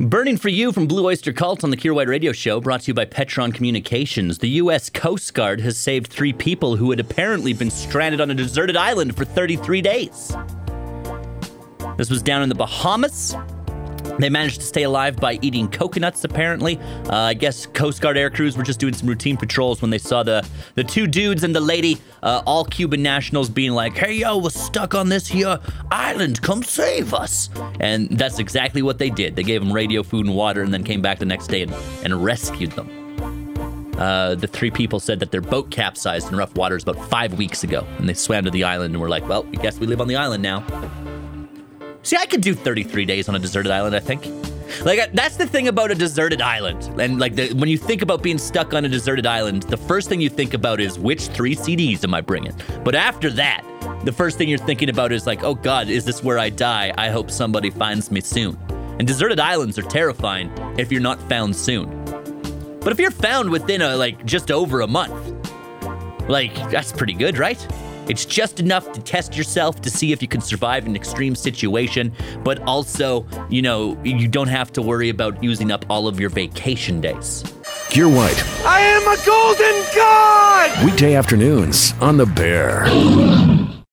Burning for You from Blue Oyster Cult on the Kier White Radio Show, brought to you by Petron Communications. The U.S. Coast Guard has saved three people who had apparently been stranded on a deserted island for 33 days. This was down in the Bahamas. They managed to stay alive by eating coconuts, apparently. Uh, I guess Coast Guard air crews were just doing some routine patrols when they saw the, the two dudes and the lady, uh, all Cuban nationals, being like, hey, yo, we're stuck on this here island. Come save us. And that's exactly what they did. They gave them radio, food, and water, and then came back the next day and, and rescued them. Uh, the three people said that their boat capsized in rough waters about five weeks ago, and they swam to the island and were like, well, I guess we live on the island now. See, I could do 33 days on a deserted island, I think. Like, that's the thing about a deserted island. And, like, the, when you think about being stuck on a deserted island, the first thing you think about is which three CDs am I bringing? But after that, the first thing you're thinking about is, like, oh God, is this where I die? I hope somebody finds me soon. And deserted islands are terrifying if you're not found soon. But if you're found within a, like, just over a month, like, that's pretty good, right? It's just enough to test yourself to see if you can survive an extreme situation, but also, you know, you don't have to worry about using up all of your vacation days. Kier White. I am a golden god! Weekday afternoons on The Bear.